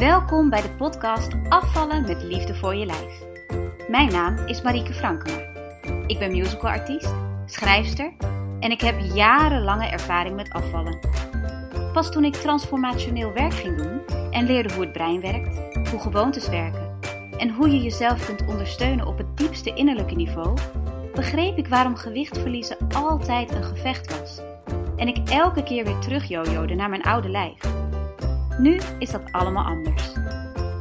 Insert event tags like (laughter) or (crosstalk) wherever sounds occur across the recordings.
Welkom bij de podcast Afvallen met liefde voor je lijf. Mijn naam is Marieke Frankema. Ik ben musicalartiest, schrijfster en ik heb jarenlange ervaring met afvallen. Pas toen ik transformationeel werk ging doen en leerde hoe het brein werkt, hoe gewoontes werken en hoe je jezelf kunt ondersteunen op het diepste innerlijke niveau, begreep ik waarom gewicht verliezen altijd een gevecht was. En ik elke keer weer terugjojoode naar mijn oude lijf. Nu is dat allemaal anders.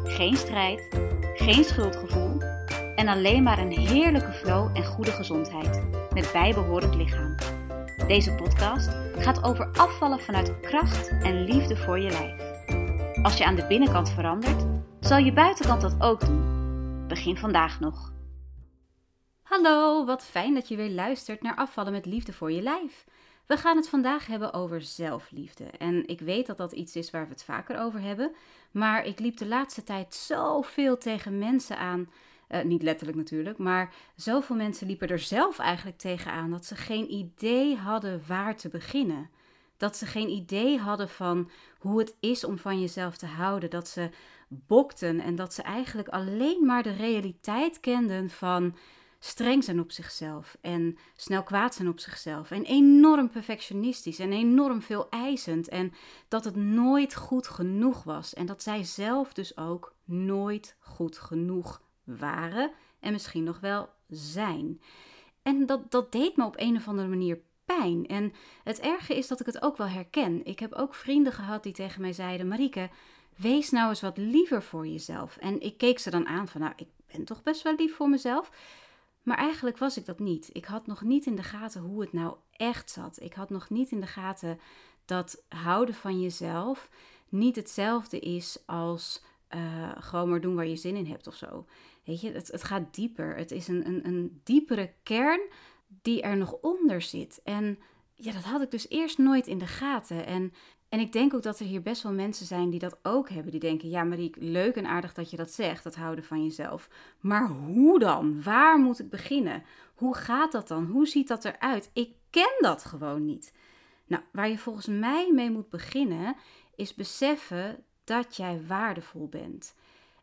Geen strijd, geen schuldgevoel en alleen maar een heerlijke flow en goede gezondheid met bijbehorend lichaam. Deze podcast gaat over afvallen vanuit kracht en liefde voor je lijf. Als je aan de binnenkant verandert, zal je buitenkant dat ook doen. Begin vandaag nog. Hallo, wat fijn dat je weer luistert naar Afvallen met Liefde voor je lijf. We gaan het vandaag hebben over zelfliefde. En ik weet dat dat iets is waar we het vaker over hebben. Maar ik liep de laatste tijd zoveel tegen mensen aan. Uh, niet letterlijk natuurlijk, maar zoveel mensen liepen er zelf eigenlijk tegenaan dat ze geen idee hadden waar te beginnen. Dat ze geen idee hadden van hoe het is om van jezelf te houden. Dat ze bokten en dat ze eigenlijk alleen maar de realiteit kenden van streng zijn op zichzelf en snel kwaad zijn op zichzelf en enorm perfectionistisch en enorm veel eisend en dat het nooit goed genoeg was en dat zij zelf dus ook nooit goed genoeg waren en misschien nog wel zijn. En dat, dat deed me op een of andere manier pijn. En het erge is dat ik het ook wel herken. Ik heb ook vrienden gehad die tegen mij zeiden: Marieke, wees nou eens wat liever voor jezelf. En ik keek ze dan aan van, nou, ik ben toch best wel lief voor mezelf. Maar eigenlijk was ik dat niet. Ik had nog niet in de gaten hoe het nou echt zat. Ik had nog niet in de gaten dat houden van jezelf niet hetzelfde is als uh, gewoon maar doen waar je zin in hebt of zo. Weet je, het, het gaat dieper. Het is een, een, een diepere kern die er nog onder zit. En ja, dat had ik dus eerst nooit in de gaten. En en ik denk ook dat er hier best wel mensen zijn die dat ook hebben. Die denken, ja Marie, leuk en aardig dat je dat zegt, dat houden van jezelf. Maar hoe dan? Waar moet ik beginnen? Hoe gaat dat dan? Hoe ziet dat eruit? Ik ken dat gewoon niet. Nou, waar je volgens mij mee moet beginnen, is beseffen dat jij waardevol bent.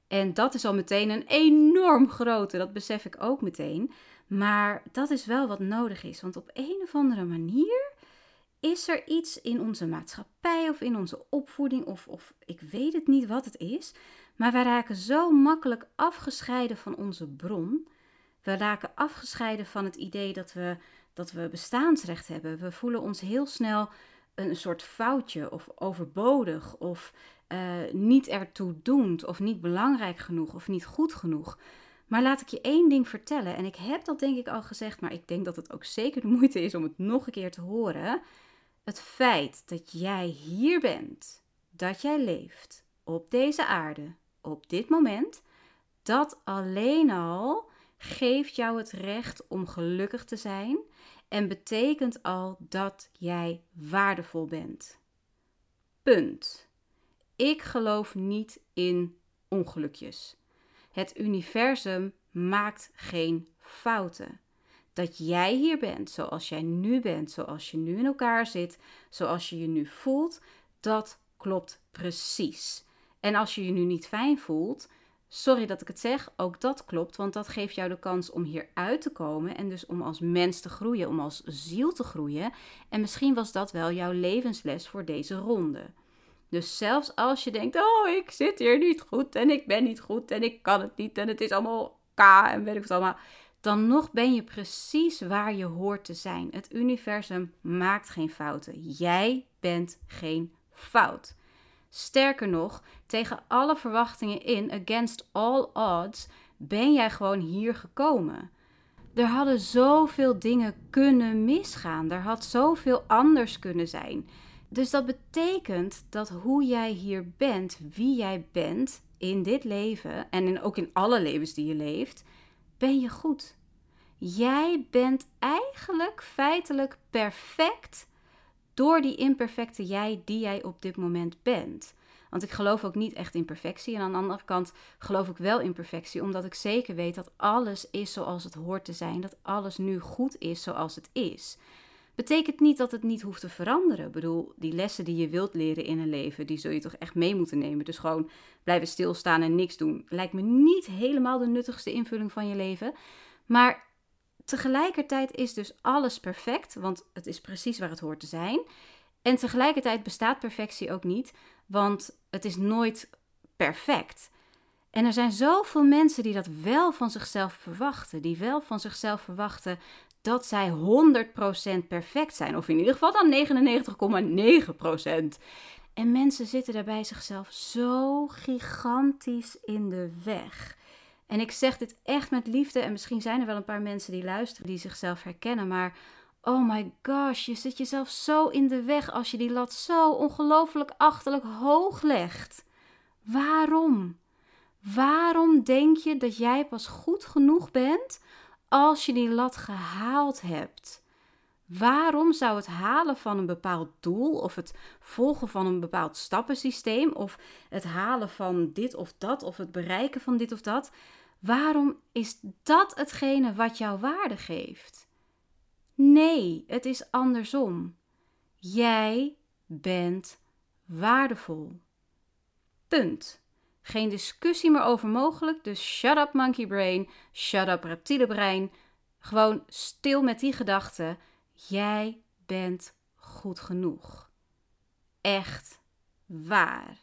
En dat is al meteen een enorm grote, dat besef ik ook meteen. Maar dat is wel wat nodig is, want op een of andere manier is er iets in onze maatschappij of in onze opvoeding, of, of ik weet het niet wat het is, maar wij raken zo makkelijk afgescheiden van onze bron. We raken afgescheiden van het idee dat we, dat we bestaansrecht hebben. We voelen ons heel snel een soort foutje of overbodig of uh, niet ertoe doend of niet belangrijk genoeg of niet goed genoeg. Maar laat ik je één ding vertellen, en ik heb dat denk ik al gezegd, maar ik denk dat het ook zeker de moeite is om het nog een keer te horen. Het feit dat jij hier bent, dat jij leeft op deze aarde, op dit moment, dat alleen al geeft jou het recht om gelukkig te zijn en betekent al dat jij waardevol bent. Punt. Ik geloof niet in ongelukjes. Het universum maakt geen fouten dat jij hier bent zoals jij nu bent, zoals je nu in elkaar zit, zoals je je nu voelt, dat klopt precies. En als je je nu niet fijn voelt, sorry dat ik het zeg, ook dat klopt, want dat geeft jou de kans om hier uit te komen en dus om als mens te groeien, om als ziel te groeien. En misschien was dat wel jouw levensles voor deze ronde. Dus zelfs als je denkt, oh, ik zit hier niet goed en ik ben niet goed en ik kan het niet en het is allemaal K en weet ik wat allemaal dan nog ben je precies waar je hoort te zijn. Het universum maakt geen fouten. Jij bent geen fout. Sterker nog, tegen alle verwachtingen in, against all odds, ben jij gewoon hier gekomen. Er hadden zoveel dingen kunnen misgaan. Er had zoveel anders kunnen zijn. Dus dat betekent dat hoe jij hier bent, wie jij bent in dit leven en in, ook in alle levens die je leeft, ben je goed. Jij bent eigenlijk feitelijk perfect door die imperfecte jij die jij op dit moment bent. Want ik geloof ook niet echt in perfectie. En aan de andere kant geloof ik wel in perfectie, omdat ik zeker weet dat alles is zoals het hoort te zijn. Dat alles nu goed is zoals het is. Betekent niet dat het niet hoeft te veranderen. Ik bedoel, die lessen die je wilt leren in een leven, die zul je toch echt mee moeten nemen. Dus gewoon blijven stilstaan en niks doen, lijkt me niet helemaal de nuttigste invulling van je leven. Maar tegelijkertijd is dus alles perfect, want het is precies waar het hoort te zijn. En tegelijkertijd bestaat perfectie ook niet, want het is nooit perfect. En er zijn zoveel mensen die dat wel van zichzelf verwachten, die wel van zichzelf verwachten dat zij 100% perfect zijn, of in ieder geval dan 99,9%. En mensen zitten daarbij zichzelf zo gigantisch in de weg. En ik zeg dit echt met liefde. En misschien zijn er wel een paar mensen die luisteren die zichzelf herkennen. Maar oh my gosh, je zit jezelf zo in de weg als je die lat zo ongelooflijk achterlijk hoog legt. Waarom? Waarom denk je dat jij pas goed genoeg bent als je die lat gehaald hebt? Waarom zou het halen van een bepaald doel of het volgen van een bepaald stappensysteem of het halen van dit of dat of het bereiken van dit of dat, waarom is dat hetgene wat jouw waarde geeft? Nee, het is andersom. Jij bent waardevol. Punt. Geen discussie meer over mogelijk, dus shut up monkey brain, shut up reptiele brein. Gewoon stil met die gedachten Jij bent goed genoeg. Echt waar.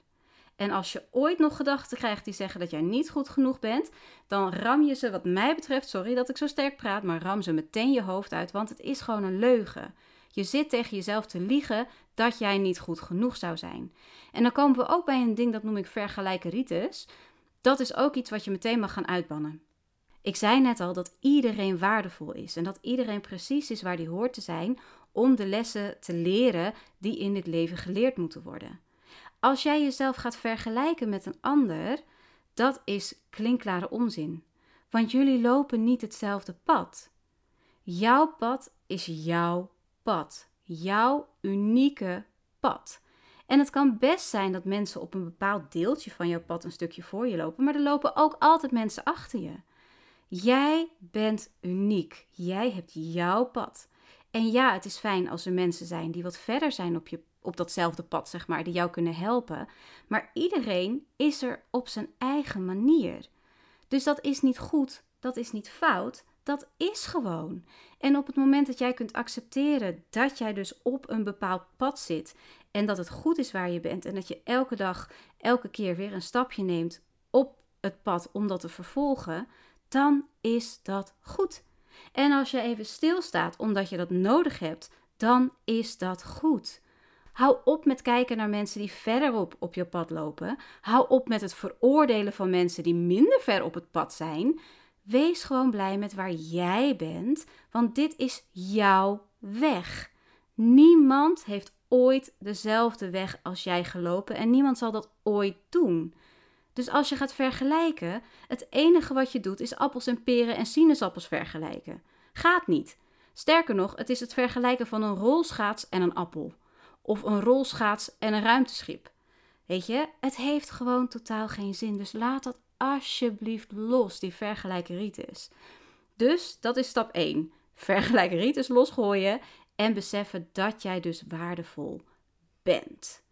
En als je ooit nog gedachten krijgt die zeggen dat jij niet goed genoeg bent, dan ram je ze, wat mij betreft, sorry dat ik zo sterk praat, maar ram ze meteen je hoofd uit, want het is gewoon een leugen. Je zit tegen jezelf te liegen dat jij niet goed genoeg zou zijn. En dan komen we ook bij een ding dat noem ik vergelijkeritis. Dat is ook iets wat je meteen mag gaan uitbannen. Ik zei net al dat iedereen waardevol is en dat iedereen precies is waar die hoort te zijn om de lessen te leren die in dit leven geleerd moeten worden. Als jij jezelf gaat vergelijken met een ander, dat is klinkklare onzin. Want jullie lopen niet hetzelfde pad. Jouw pad is jouw pad. Jouw unieke pad. En het kan best zijn dat mensen op een bepaald deeltje van jouw pad een stukje voor je lopen, maar er lopen ook altijd mensen achter je. Jij bent uniek. Jij hebt jouw pad. En ja, het is fijn als er mensen zijn die wat verder zijn op, je, op datzelfde pad, zeg maar, die jou kunnen helpen. Maar iedereen is er op zijn eigen manier. Dus dat is niet goed, dat is niet fout, dat is gewoon. En op het moment dat jij kunt accepteren dat jij dus op een bepaald pad zit en dat het goed is waar je bent en dat je elke dag, elke keer weer een stapje neemt op het pad om dat te vervolgen, dan is dat goed. En als je even stilstaat omdat je dat nodig hebt, dan is dat goed. Hou op met kijken naar mensen die verderop op je pad lopen. Hou op met het veroordelen van mensen die minder ver op het pad zijn. Wees gewoon blij met waar jij bent, want dit is jouw weg. Niemand heeft ooit dezelfde weg als jij gelopen en niemand zal dat ooit doen. Dus als je gaat vergelijken, het enige wat je doet is appels en peren en sinaasappels vergelijken. Gaat niet. Sterker nog, het is het vergelijken van een rolschaats en een appel. Of een rolschaats en een ruimteschip. Weet je, het heeft gewoon totaal geen zin. Dus laat dat alsjeblieft los, die vergelijkeritis. Dus dat is stap 1. (laughs) Vergelijkeritis losgooien en beseffen dat jij dus waardevol bent.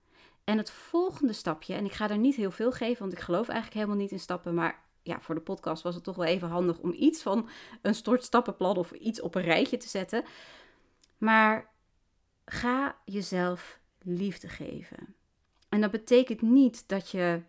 En het volgende stapje, en ik ga er niet heel veel geven, want ik geloof eigenlijk helemaal niet in stappen, maar ja, voor de podcast was het toch wel even handig om iets van een soort stappenplan of iets op een rijtje te zetten. Maar ga jezelf liefde geven. En dat betekent niet dat je,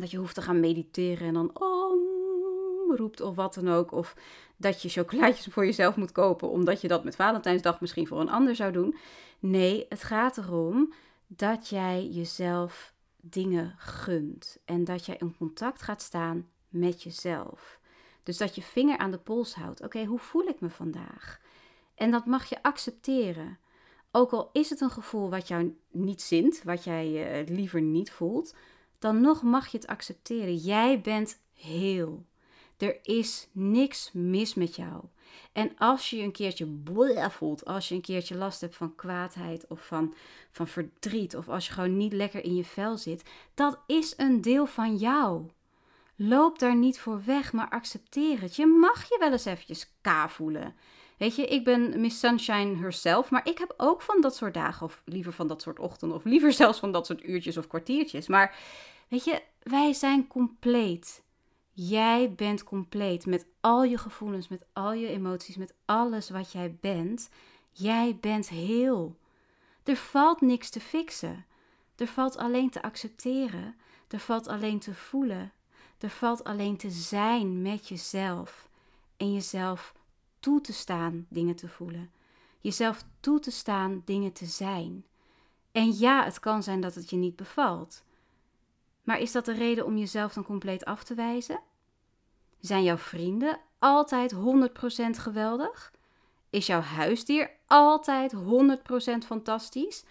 dat je hoeft te gaan mediteren en dan om roept of wat dan ook. Of dat je chocolaatjes voor jezelf moet kopen omdat je dat met Valentijnsdag misschien voor een ander zou doen. Nee, het gaat erom dat jij jezelf dingen gunt en dat jij in contact gaat staan met jezelf. Dus dat je vinger aan de pols houdt. Oké, hoe voel ik me vandaag? En dat mag je accepteren. Ook al is het een gevoel wat jou niet zint, wat jij uh, liever niet voelt, dan nog mag je het accepteren. Jij bent heel. Er is niks mis met jou. En als je een keertje bleh voelt, als je een keertje last hebt van kwaadheid of van, van verdriet, of als je gewoon niet lekker in je vel zit, dat is een deel van jou. Loop daar niet voor weg, maar accepteer het. Je mag je wel eens eventjes ka voelen. Weet je, ik ben Miss Sunshine herself, maar ik heb ook van dat soort dagen, of liever van dat soort ochtenden, of liever (laughs) zelfs van dat soort uurtjes of kwartiertjes. Maar weet je, wij zijn compleet. Jij bent compleet met al je gevoelens, met al je emoties, met alles wat jij bent. Jij bent heel. Er valt niks te fixen. Er valt alleen te accepteren. Er valt alleen te voelen. Er valt alleen te zijn met jezelf. En jezelf toe te staan dingen te voelen. Jezelf toe te staan dingen te zijn. En ja, het kan zijn dat het je niet bevalt. Maar is dat de reden om jezelf dan compleet af te wijzen? Zijn jouw vrienden altijd 100% geweldig? Is jouw huisdier altijd 100% fantastisch?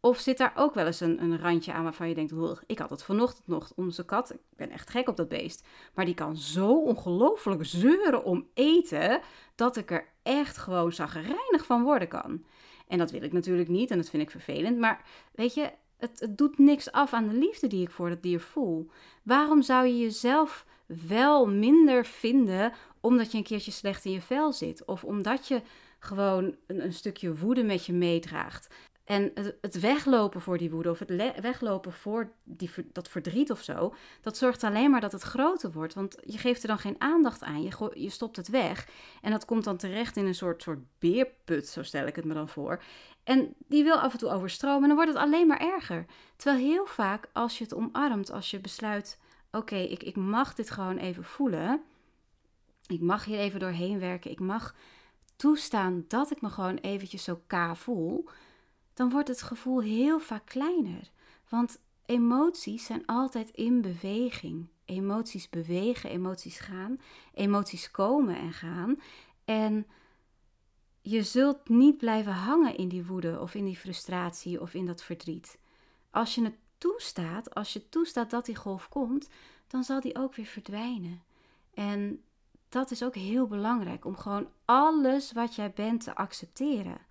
Of zit daar ook wel eens een, een randje aan waarvan je denkt: ik had het vanochtend nog, onze kat, ik ben echt gek op dat beest. Maar die kan zo ongelooflijk zeuren om eten, dat ik er echt gewoon zagrijnig van worden kan. En dat wil ik natuurlijk niet en dat vind ik vervelend. Maar weet je, het, het doet niks af aan de liefde die ik voor dat dier voel. Waarom zou je jezelf wel minder vinden omdat je een keertje slecht in je vel zit? Of omdat je gewoon een, een stukje woede met je meedraagt? En het, weglopen voor die woede of het weglopen voor die, dat verdriet of zo, dat zorgt alleen maar dat het groter wordt. Want je geeft er dan geen aandacht aan. Je, je stopt het weg. En dat komt dan terecht in een soort, soort beerput, zo stel ik het me dan voor. En die wil af en toe overstromen en dan wordt het alleen maar erger. Terwijl heel vaak als je het omarmt, als je besluit: oké, ik, ik mag dit gewoon even voelen. Ik mag hier even doorheen werken. Ik mag toestaan dat ik me gewoon eventjes zo ka voel dan wordt het gevoel heel vaak kleiner. Want emoties zijn altijd in beweging. Emoties bewegen, emoties gaan, emoties komen en gaan. En je zult niet blijven hangen in die woede of in die frustratie of in dat verdriet. Als je het toestaat, als je toestaat dat die golf komt, dan zal die ook weer verdwijnen. En dat is ook heel belangrijk om gewoon alles wat jij bent te accepteren.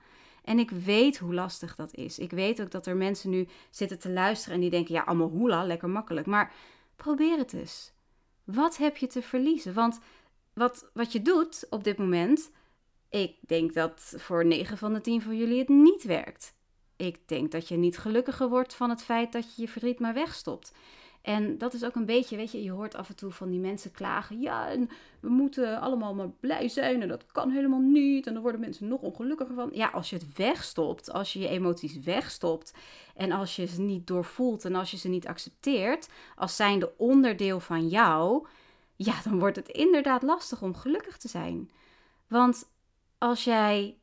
En ik weet hoe lastig dat is. Ik weet ook dat er mensen nu zitten te luisteren en die denken: ja, allemaal hoela, lekker makkelijk. Maar probeer het eens. Wat heb je te verliezen? Want wat, wat je doet op dit moment, ik denk dat voor 9 van de 10 van jullie het niet werkt. Ik denk dat je niet gelukkiger wordt van het feit dat je je verdriet maar wegstopt. En dat is ook een beetje, weet je, je hoort af en toe van die mensen klagen. Ja, en we moeten allemaal maar blij zijn en dat kan helemaal niet. En dan worden mensen nog ongelukkiger van. Ja, als je het wegstopt, als je je emoties wegstopt en als je ze niet doorvoelt en als je ze niet accepteert als zijnde onderdeel van jou, ja, dan wordt het inderdaad lastig om gelukkig te zijn. Want als jij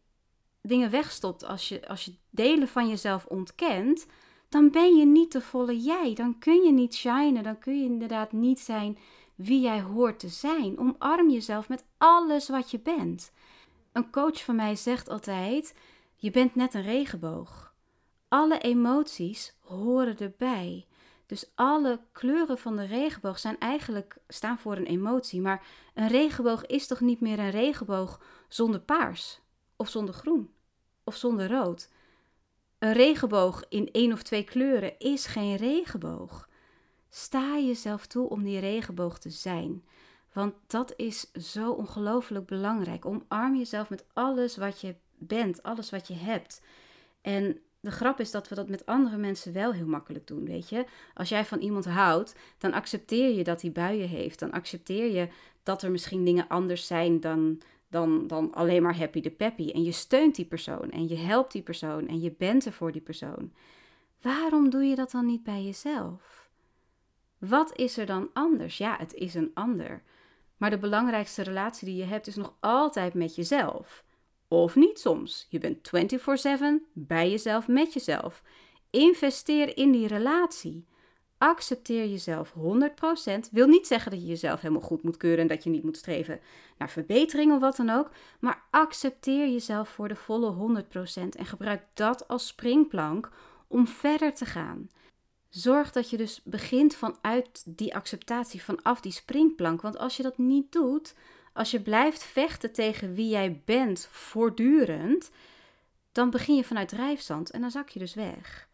dingen wegstopt, als je, als je delen van jezelf ontkent, dan ben je niet de volle jij. Dan kun je niet shinen. Dan kun je inderdaad niet zijn wie jij hoort te zijn. Omarm jezelf met alles wat je bent. Een coach van mij zegt altijd: Je bent net een regenboog. Alle emoties horen erbij. Dus alle kleuren van de regenboog zijn eigenlijk staan voor een emotie. Maar een regenboog is toch niet meer een regenboog zonder paars, of zonder groen, of zonder rood. Een regenboog in één of twee kleuren is geen regenboog. Sta jezelf toe om die regenboog te zijn. Want dat is zo ongelooflijk belangrijk. Omarm jezelf met alles wat je bent, alles wat je hebt. En de grap is dat we dat met andere mensen wel heel makkelijk doen, weet je. Als jij van iemand houdt, dan accepteer je dat hij buien heeft. Dan accepteer je dat er misschien dingen anders zijn dan, dan, dan alleen maar happy de peppy. En je steunt die persoon en je helpt die persoon en je bent er voor die persoon. Waarom doe je dat dan niet bij jezelf? Wat is er dan anders? Ja, het is een ander. Maar de belangrijkste relatie die je hebt is nog altijd met jezelf. Of niet soms. Je bent 24/7 bij jezelf met jezelf. Investeer in die relatie. Accepteer jezelf 100%. Wil niet zeggen dat je jezelf helemaal goed moet keuren en dat je niet moet streven naar verbetering of wat dan ook. Maar accepteer jezelf voor de volle 100% en gebruik dat als springplank om verder te gaan. Zorg dat je dus begint vanuit die acceptatie, vanaf die springplank. Want als je dat niet doet, als je blijft vechten tegen wie jij bent voortdurend, dan begin je vanuit drijfzand en dan zak je dus weg.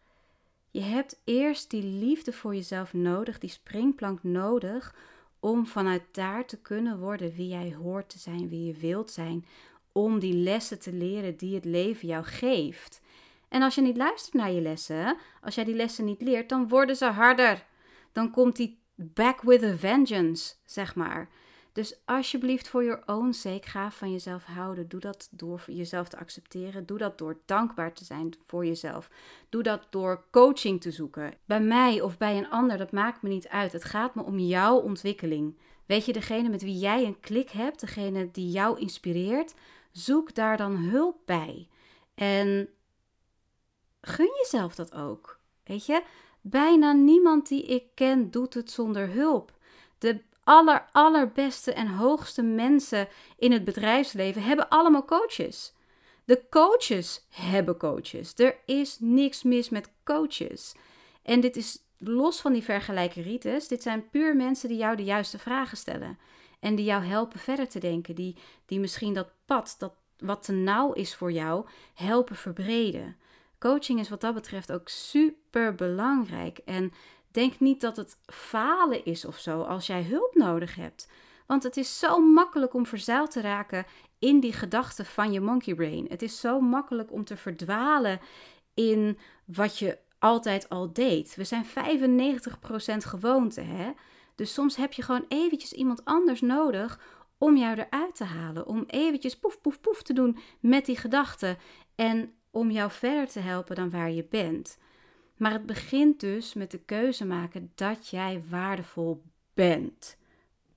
Je hebt eerst die liefde voor jezelf nodig, die springplank nodig, om vanuit daar te kunnen worden wie jij hoort te zijn, wie je wilt zijn. om die lessen te leren die het leven jou geeft. En als je niet luistert naar je lessen, als jij die lessen niet leert, dan worden ze harder. Dan komt die back with a vengeance, zeg maar. Dus alsjeblieft, voor your own sake, ga van jezelf houden. Doe dat door jezelf te accepteren. Doe dat door dankbaar te zijn voor jezelf. Doe dat door coaching te zoeken. Bij mij of bij een ander, dat maakt me niet uit. Het gaat me om jouw ontwikkeling. Weet je, degene met wie jij een klik hebt, degene die jou inspireert, zoek daar dan hulp bij. En gun jezelf dat ook. Weet je, bijna niemand die ik ken doet het zonder hulp. De aller, allerbeste en hoogste mensen in het bedrijfsleven hebben allemaal coaches. De coaches hebben coaches. Er is niks mis met coaches. En dit is los van die vergelijkeritis. Dit zijn puur mensen die jou de juiste vragen stellen. En die jou helpen verder te denken. Die, die misschien dat pad, dat wat te nauw is voor jou, helpen verbreden. Coaching is wat dat betreft ook super belangrijk. En denk niet dat het falen is of zo als jij hulp nodig hebt. Want het is zo makkelijk om verzuild te raken in die gedachten van je monkey brain. Het is zo makkelijk om te verdwalen in wat je altijd al deed. We zijn 95% gewoonte, hè? Dus soms heb je gewoon eventjes iemand anders nodig om jou eruit te halen. Om eventjes poef, poef, poef te doen met die gedachten. En om jou verder te helpen dan waar je bent. Maar het begint dus met de keuze maken dat jij waardevol bent.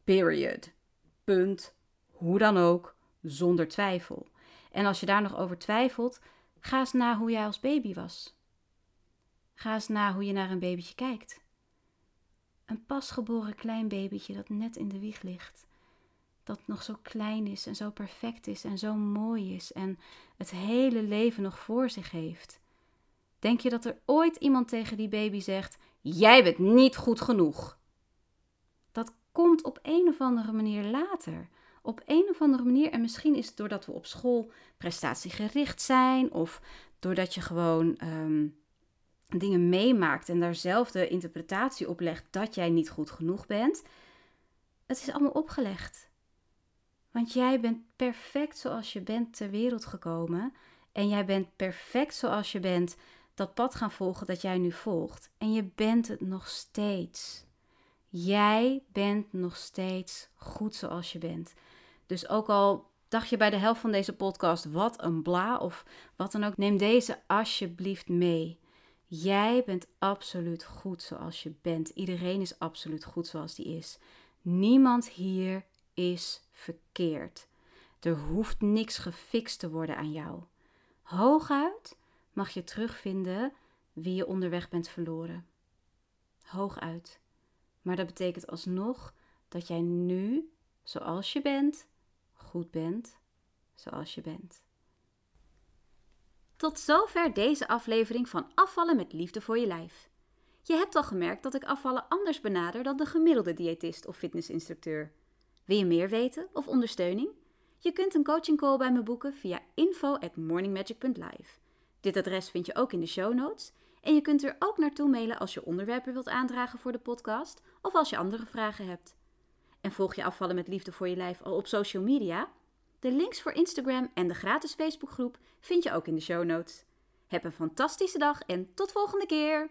Period. Punt. Hoe dan ook, zonder twijfel. En als je daar nog over twijfelt, ga eens na hoe jij als baby was. Ga eens na hoe je naar een babytje kijkt. Een pasgeboren klein babytje dat net in de wieg ligt. Dat nog zo klein is en zo perfect is en zo mooi is en het hele leven nog voor zich heeft. Denk je dat er ooit iemand tegen die baby zegt: Jij bent niet goed genoeg? Dat komt op een of andere manier later. Op een of andere manier, en misschien is het doordat we op school prestatiegericht zijn, of doordat je gewoon ehm, dingen meemaakt en daar zelf de interpretatie op legt dat jij niet goed genoeg bent. Het is allemaal opgelegd. Want jij bent perfect zoals je bent ter wereld gekomen. En jij bent perfect zoals je bent dat pad gaan volgen dat jij nu volgt. En je bent het nog steeds. Jij bent nog steeds goed zoals je bent. Dus ook al dacht je bij de helft van deze podcast, wat een bla of wat dan ook, neem deze alsjeblieft mee. Jij bent absoluut goed zoals je bent. Iedereen is absoluut goed zoals die is. Niemand hier is verkeerd. Er hoeft niks gefixt te worden aan jou. Hooguit mag je terugvinden wie je onderweg bent verloren. Hooguit. Maar dat betekent alsnog dat jij nu, zoals je bent, goed bent zoals je bent. Tot zover deze aflevering van Afvallen met Liefde voor je lijf. Je hebt al gemerkt dat ik afvallen anders benader dan de gemiddelde diëtist of fitnessinstructeur. Wil je meer weten of ondersteuning? Je kunt een coaching call bij me boeken via info@morningmagic.live. Dit adres vind je ook in de show notes en je kunt er ook naartoe mailen als je onderwerpen wilt aandragen voor de podcast of als je andere vragen hebt. En volg je afvallen met liefde voor je lijf al op social media? De links voor Instagram en de gratis Facebookgroep vind je ook in de show notes. Heb een fantastische dag en tot volgende keer!